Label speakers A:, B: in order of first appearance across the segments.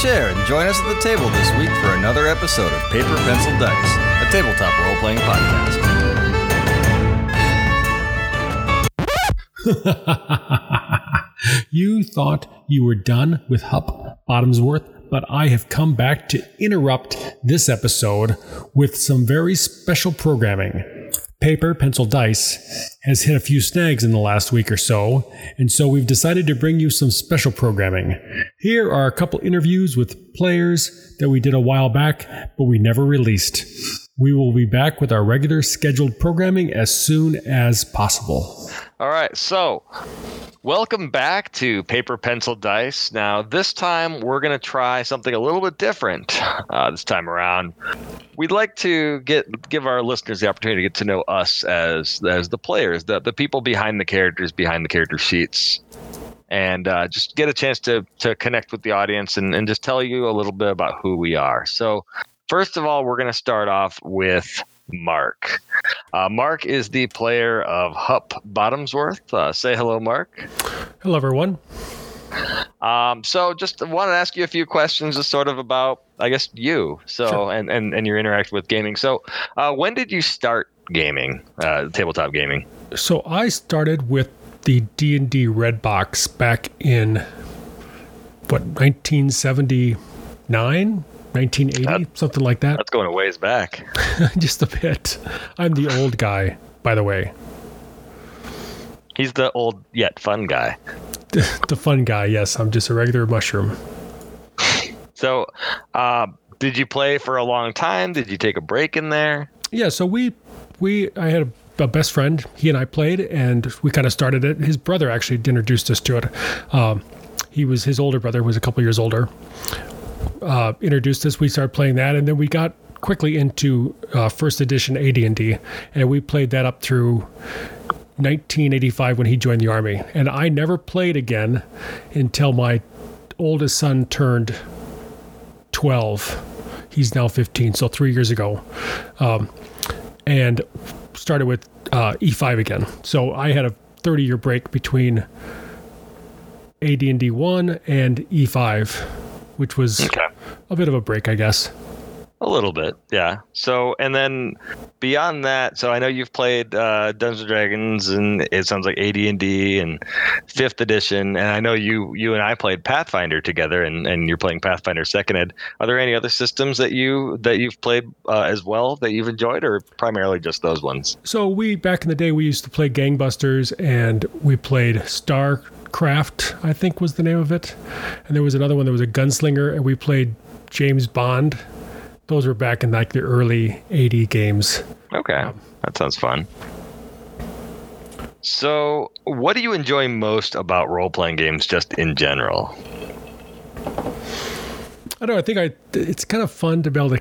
A: chair and join us at the table this week for another episode of Paper, Pencil, Dice, a tabletop role playing podcast.
B: you thought you were done with Hup Bottomsworth, but I have come back to interrupt this episode with some very special programming. Paper, Pencil, Dice has hit a few snags in the last week or so, and so we've decided to bring you some special programming. Here are a couple interviews with players that we did a while back, but we never released. We will be back with our regular scheduled programming as soon as possible.
C: All right, so welcome back to Paper Pencil Dice. Now, this time we're going to try something a little bit different. Uh, this time around, we'd like to get give our listeners the opportunity to get to know us as as the players, the the people behind the characters, behind the character sheets, and uh, just get a chance to to connect with the audience and, and just tell you a little bit about who we are. So, first of all, we're going to start off with Mark. Uh, Mark is the player of Hup Bottomsworth. Uh, say hello, Mark.
B: Hello, everyone.
C: Um, so just want to ask you a few questions, just sort of about, I guess, you. So sure. and, and and your interact with gaming. So, uh, when did you start gaming, uh, tabletop gaming?
B: So I started with the D and D Red Box back in what 1979 1980, that, something like that.
C: That's going a ways back.
B: Just a bit. I'm the old guy, by the way.
C: He's the old yet fun guy.
B: the fun guy, yes. I'm just a regular mushroom.
C: So, uh, did you play for a long time? Did you take a break in there?
B: Yeah. So we we I had a, a best friend. He and I played, and we kind of started it. His brother actually introduced us to it. Um, he was his older brother was a couple years older uh, introduced us, we started playing that, and then we got quickly into uh, first edition AD&D, and we played that up through 1985 when he joined the army. And I never played again until my oldest son turned 12. He's now 15, so three years ago, um, and started with uh, E5 again. So I had a 30 year break between AD&D 1 and E5 which was okay. a bit of a break, I guess.
C: A little bit, yeah. So, and then beyond that, so I know you've played uh, Dungeons and Dragons, and it sounds like AD and D and Fifth Edition, and I know you you and I played Pathfinder together, and, and you're playing Pathfinder Second Ed. Are there any other systems that you that you've played uh, as well that you've enjoyed, or primarily just those ones?
B: So we back in the day we used to play Gangbusters, and we played Star Craft, I think was the name of it. And there was another one that was a gunslinger, and we played James Bond. Those were back in like the early 80 games.
C: Okay. Um, that sounds fun. So, what do you enjoy most about role playing games just in general?
B: I don't know. I think I it's kind of fun to be able to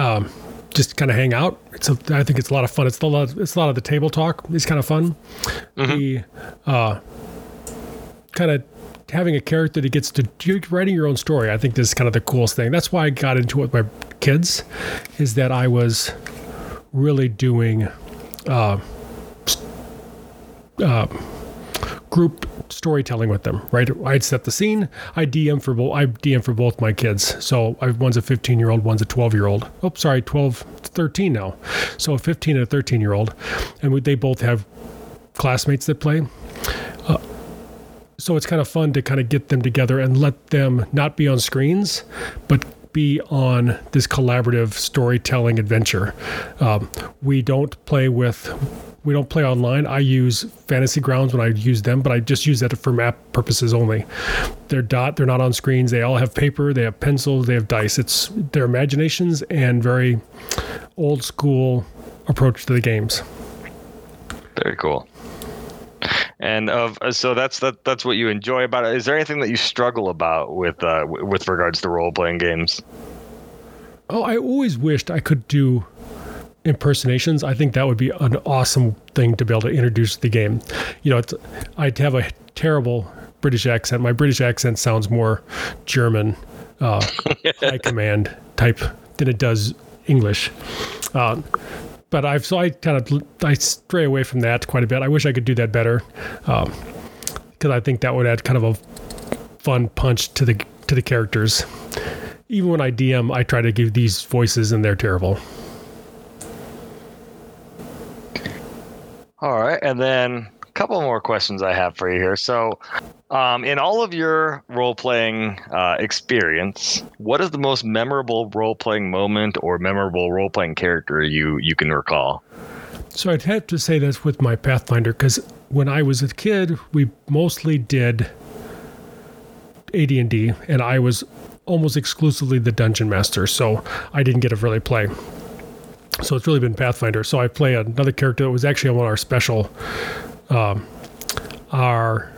B: um, just kind of hang out. It's a, I think it's a lot of fun. It's a lot. It's a lot of the table talk. It's kind of fun. Mm-hmm. The uh, kind of having a character that gets to writing your own story. I think this is kind of the coolest thing. That's why I got into it with my kids, is that I was really doing uh, uh, group storytelling with them. Right, I'd set the scene. I DM for both. I DM for both my kids. So I, one's a 15 year old, one's a 12 year old. Oh, sorry, 12, 13 now. So a 15 and a 13 year old, and we, they both have classmates that play so it's kind of fun to kind of get them together and let them not be on screens, but be on this collaborative storytelling adventure. Um, we don't play with we don't play online. I use Fantasy Grounds when I use them, but I just use that for map purposes only. They're dot. They're not on screens. They all have paper. They have pencils. They have dice. It's their imaginations and very old school approach to the games.
C: Very cool and of uh, so that's that that's what you enjoy about it. Is there anything that you struggle about with uh, with regards to role playing games?
B: Oh, I always wished I could do impersonations. I think that would be an awesome thing to be able to introduce the game. You know, I'd have a terrible British accent. My British accent sounds more German, uh, high command type than it does English. Uh, but I've so I kind of I stray away from that quite a bit. I wish I could do that better, because um, I think that would add kind of a fun punch to the to the characters. Even when I DM, I try to give these voices, and they're terrible.
C: All right, and then couple more questions I have for you here. So, um, in all of your role playing uh, experience, what is the most memorable role playing moment or memorable role playing character you you can recall?
B: So I'd have to say this with my Pathfinder because when I was a kid, we mostly did AD&D, and I was almost exclusively the dungeon master, so I didn't get to really play. So it's really been Pathfinder. So I play another character that was actually on our special, um, our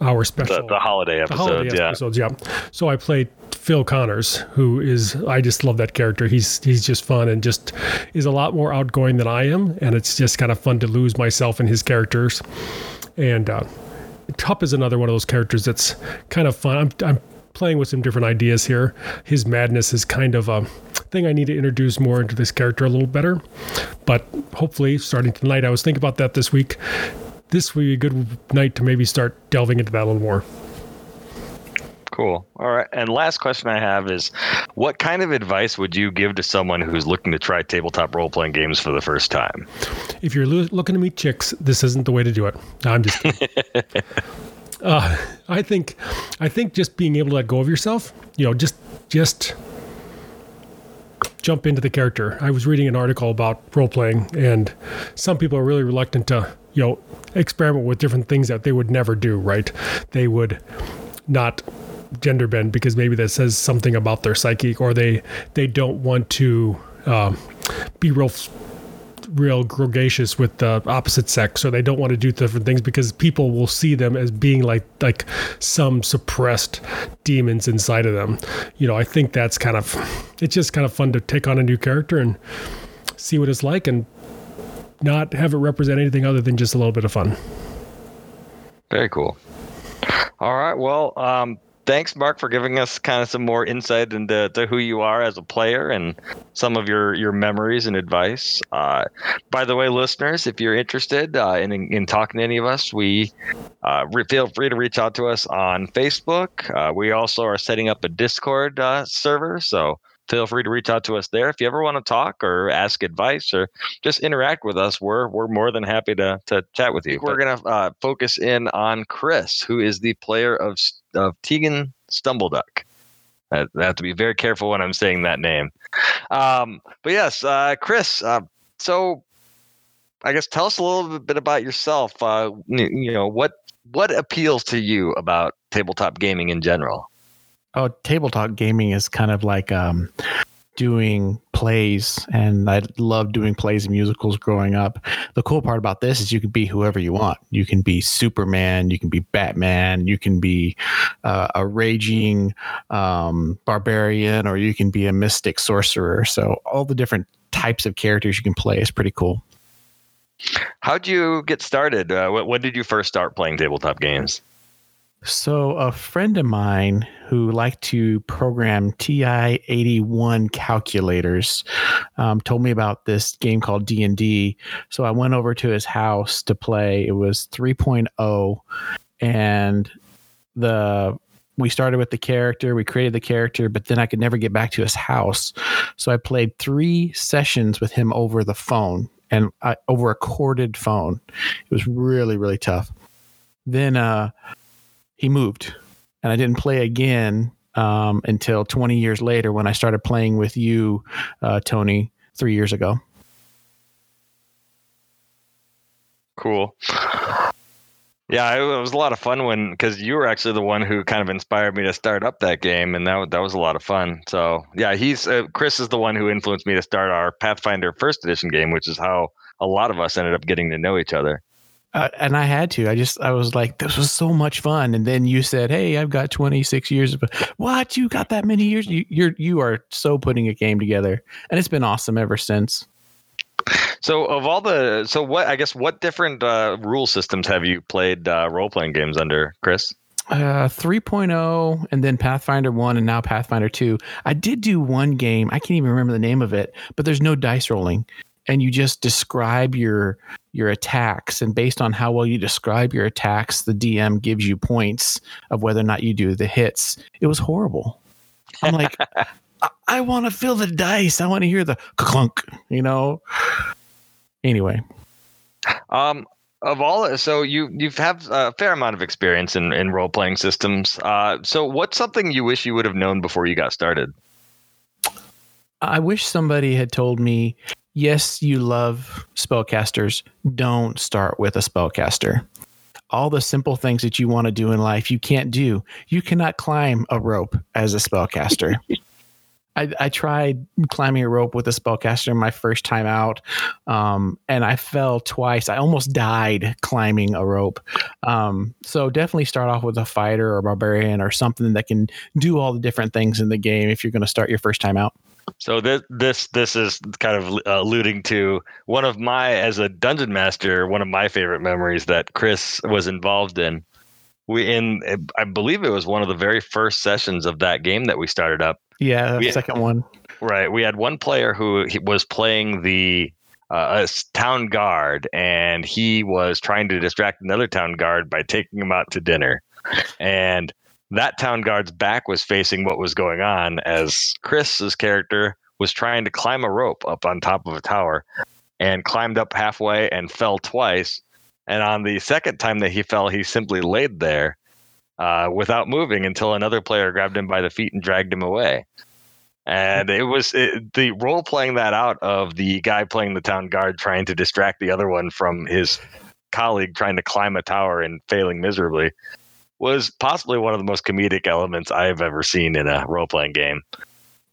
B: our special
C: The, the holiday
B: the
C: episodes,
B: holiday
C: yeah.
B: episodes. Yeah. So I played Phil Connors, who is I just love that character. He's he's just fun and just is a lot more outgoing than I am, and it's just kind of fun to lose myself in his characters. And uh, Tup is another one of those characters that's kind of fun. I'm I'm playing with some different ideas here. His madness is kind of a thing I need to introduce more into this character a little better. But hopefully, starting tonight, I was thinking about that this week. This would be a good night to maybe start delving into that a little more.
C: Cool. All right. And last question I have is what kind of advice would you give to someone who's looking to try tabletop role playing games for the first time?
B: if you're lo- looking to meet chicks, this isn't the way to do it. No, I'm just. kidding. uh, I think, I think just being able to let go of yourself, you know, just just jump into the character. I was reading an article about role playing, and some people are really reluctant to, you know, experiment with different things that they would never do. Right? They would not gender bend because maybe that says something about their psyche, or they they don't want to um, be real real gregarious with the opposite sex or they don't want to do different things because people will see them as being like like some suppressed demons inside of them you know i think that's kind of it's just kind of fun to take on a new character and see what it's like and not have it represent anything other than just a little bit of fun
C: Very cool. All right. Well, um, thanks, Mark, for giving us kind of some more insight into to who you are as a player and some of your your memories and advice. Uh, by the way, listeners, if you're interested uh, in in talking to any of us, we uh, feel free to reach out to us on Facebook. Uh, we also are setting up a Discord uh, server, so feel free to reach out to us there if you ever want to talk or ask advice or just interact with us. We're we're more than happy to to chat with you we're gonna uh, focus in on chris who is the player of of tegan stumbleduck. I have to be very careful when i'm saying that name. Um but yes uh chris uh, so i guess tell us a little bit about yourself. Uh you know what what appeals to you about tabletop gaming in general
D: Oh, tabletop gaming is kind of like um, doing plays, and I loved doing plays and musicals growing up. The cool part about this is you can be whoever you want. You can be Superman, you can be Batman, you can be uh, a raging um, barbarian, or you can be a mystic sorcerer. So all the different types of characters you can play is pretty cool.
C: How'd you get started? Uh, wh- when did you first start playing tabletop games?
D: So a friend of mine who liked to program TI eighty one calculators um, told me about this game called D and D. So I went over to his house to play. It was 3.0, and the we started with the character. We created the character, but then I could never get back to his house. So I played three sessions with him over the phone and uh, over a corded phone. It was really really tough. Then uh, he moved and I didn't play again um, until 20 years later when I started playing with you, uh, Tony, three years ago.
C: Cool. Yeah, it was a lot of fun when because you were actually the one who kind of inspired me to start up that game, and that that was a lot of fun. So yeah, he's uh, Chris is the one who influenced me to start our Pathfinder First Edition game, which is how a lot of us ended up getting to know each other.
D: Uh, and I had to. I just, I was like, this was so much fun. And then you said, "Hey, I've got 26 years." Of, what? You got that many years? You, you're, you are so putting a game together, and it's been awesome ever since.
C: So of all the so what I guess what different uh, rule systems have you played uh, role playing games under, Chris?
D: Uh, 3.0 and then Pathfinder 1 and now Pathfinder 2. I did do one game. I can't even remember the name of it, but there's no dice rolling. And you just describe your your attacks and based on how well you describe your attacks the dm gives you points of whether or not you do the hits. It was horrible. I'm like i, I want to feel the dice. I want to hear the clunk you know? Anyway.
C: Um, of all, so you you've have a fair amount of experience in in role playing systems. Uh, so what's something you wish you would have known before you got started?
D: I wish somebody had told me, yes, you love spellcasters. Don't start with a spellcaster. All the simple things that you want to do in life, you can't do. You cannot climb a rope as a spellcaster. I, I, tried climbing a rope with a spellcaster my first time out, um, and I fell twice. I almost died climbing a rope. Um, so definitely start off with a fighter or barbarian or something that can do all the different things in the game if you're going to start your first time out.
C: So this this this is kind of uh, alluding to one of my as a dungeon master, one of my favorite memories that Chris was involved in. We in I believe it was one of the very first sessions of that game that we started up.
D: Yeah, the second one.
C: Right. We had one player who was playing the uh, a town guard, and he was trying to distract another town guard by taking him out to dinner, and that town guard's back was facing what was going on as Chris's character was trying to climb a rope up on top of a tower and climbed up halfway and fell twice. And on the second time that he fell, he simply laid there uh, without moving until another player grabbed him by the feet and dragged him away. And it was it, the role playing that out of the guy playing the town guard trying to distract the other one from his colleague trying to climb a tower and failing miserably was possibly one of the most comedic elements I've ever seen in a role playing game.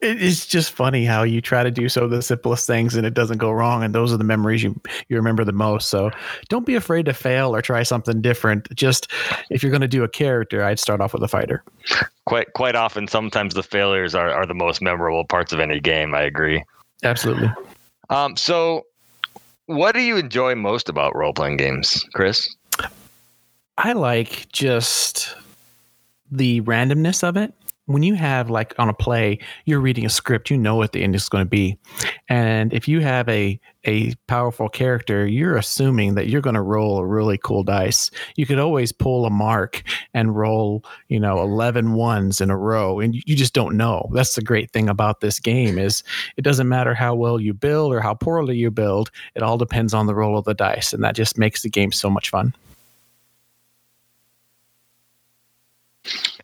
D: It's just funny how you try to do so the simplest things and it doesn't go wrong, and those are the memories you you remember the most. So don't be afraid to fail or try something different. Just if you're going to do a character, I'd start off with a fighter.
C: Quite quite often, sometimes the failures are are the most memorable parts of any game. I agree.
D: Absolutely.
C: Um. So, what do you enjoy most about role playing games, Chris?
D: I like just the randomness of it. When you have like on a play, you're reading a script, you know what the end is going to be. And if you have a a powerful character, you're assuming that you're going to roll a really cool dice. You could always pull a mark and roll, you know, 11 ones in a row and you just don't know. That's the great thing about this game is it doesn't matter how well you build or how poorly you build. It all depends on the roll of the dice and that just makes the game so much fun.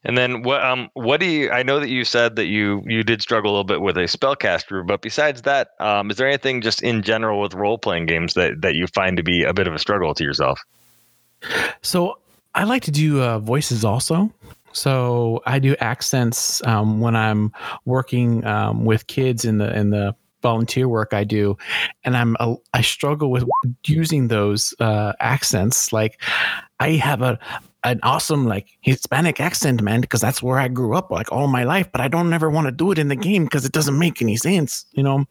C: And then what um what do you I know that you said that you you did struggle a little bit with a spellcaster, but besides that, um, is there anything just in general with role playing games that that you find to be a bit of a struggle to yourself?
D: So I like to do uh, voices also. So I do accents um, when I'm working um, with kids in the in the volunteer work I do, and I'm a, I struggle with using those uh, accents. Like I have a an awesome like Hispanic accent, man, because that's where I grew up like all my life. But I don't ever want to do it in the game because it doesn't make any sense, you know.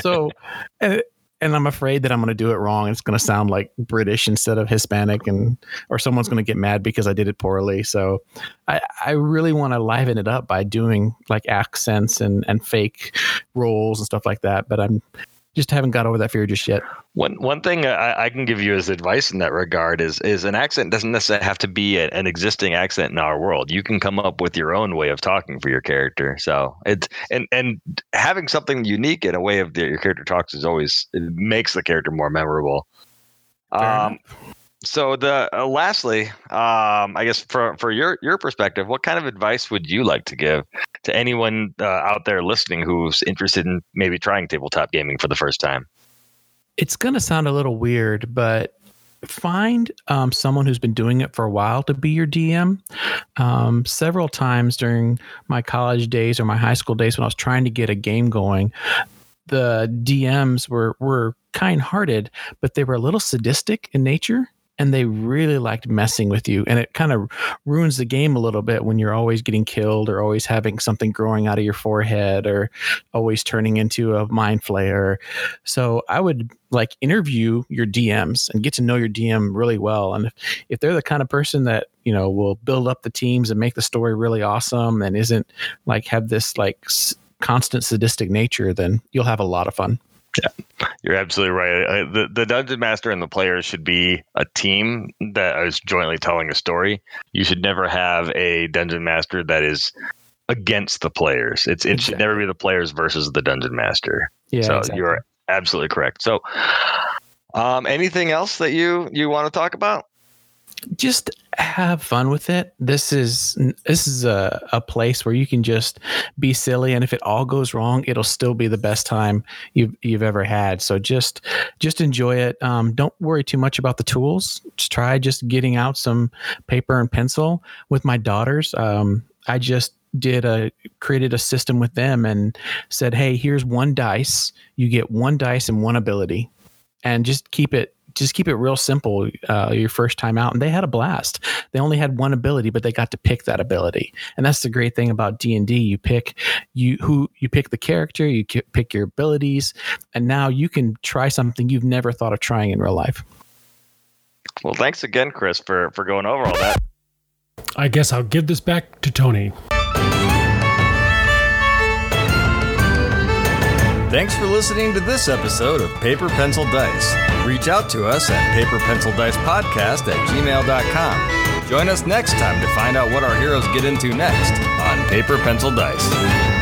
D: so, and, and I'm afraid that I'm going to do it wrong. It's going to sound like British instead of Hispanic, and or someone's going to get mad because I did it poorly. So, I I really want to liven it up by doing like accents and and fake roles and stuff like that. But I'm just haven't got over that fear just yet.
C: One one thing I, I, can give you as advice in that regard is is an accent doesn't necessarily have to be a, an existing accent in our world. You can come up with your own way of talking for your character. So it's and and having something unique in a way of the, your character talks is always it makes the character more memorable. Um, so the uh, lastly, um, I guess for for your your perspective, what kind of advice would you like to give to anyone uh, out there listening who's interested in maybe trying tabletop gaming for the first time?
D: It's going to sound a little weird, but find um, someone who's been doing it for a while to be your DM. Um, several times during my college days or my high school days when I was trying to get a game going, the DMs were were kind hearted, but they were a little sadistic in nature and they really liked messing with you and it kind of ruins the game a little bit when you're always getting killed or always having something growing out of your forehead or always turning into a mind flayer. So i would like interview your dms and get to know your dm really well and if, if they're the kind of person that you know will build up the teams and make the story really awesome and isn't like have this like s- constant sadistic nature then you'll have a lot of fun
C: Yeah, you're absolutely right. The the dungeon master and the players should be a team that is jointly telling a story. You should never have a dungeon master that is against the players. It's it exactly. should never be the players versus the dungeon master. Yeah, so exactly. you're absolutely correct. So, um, anything else that you you want to talk about?
D: Just have fun with it. This is this is a, a place where you can just be silly, and if it all goes wrong, it'll still be the best time you've you've ever had. So just just enjoy it. Um, don't worry too much about the tools. Just try just getting out some paper and pencil with my daughters. Um, I just did a created a system with them and said, "Hey, here's one dice. You get one dice and one ability." And just keep it just keep it real simple uh, your first time out and they had a blast. They only had one ability but they got to pick that ability. And that's the great thing about d&d you pick you who you pick the character you pick your abilities and now you can try something you've never thought of trying in real life.
C: Well thanks again chris for for going over all that.
B: I guess i'll give this back to tony
A: Thanks for listening to this episode of Paper Pencil Dice. Reach out to us at paperpencildicepodcast at gmail.com. Join us next time to find out what our heroes get into next on Paper Pencil Dice.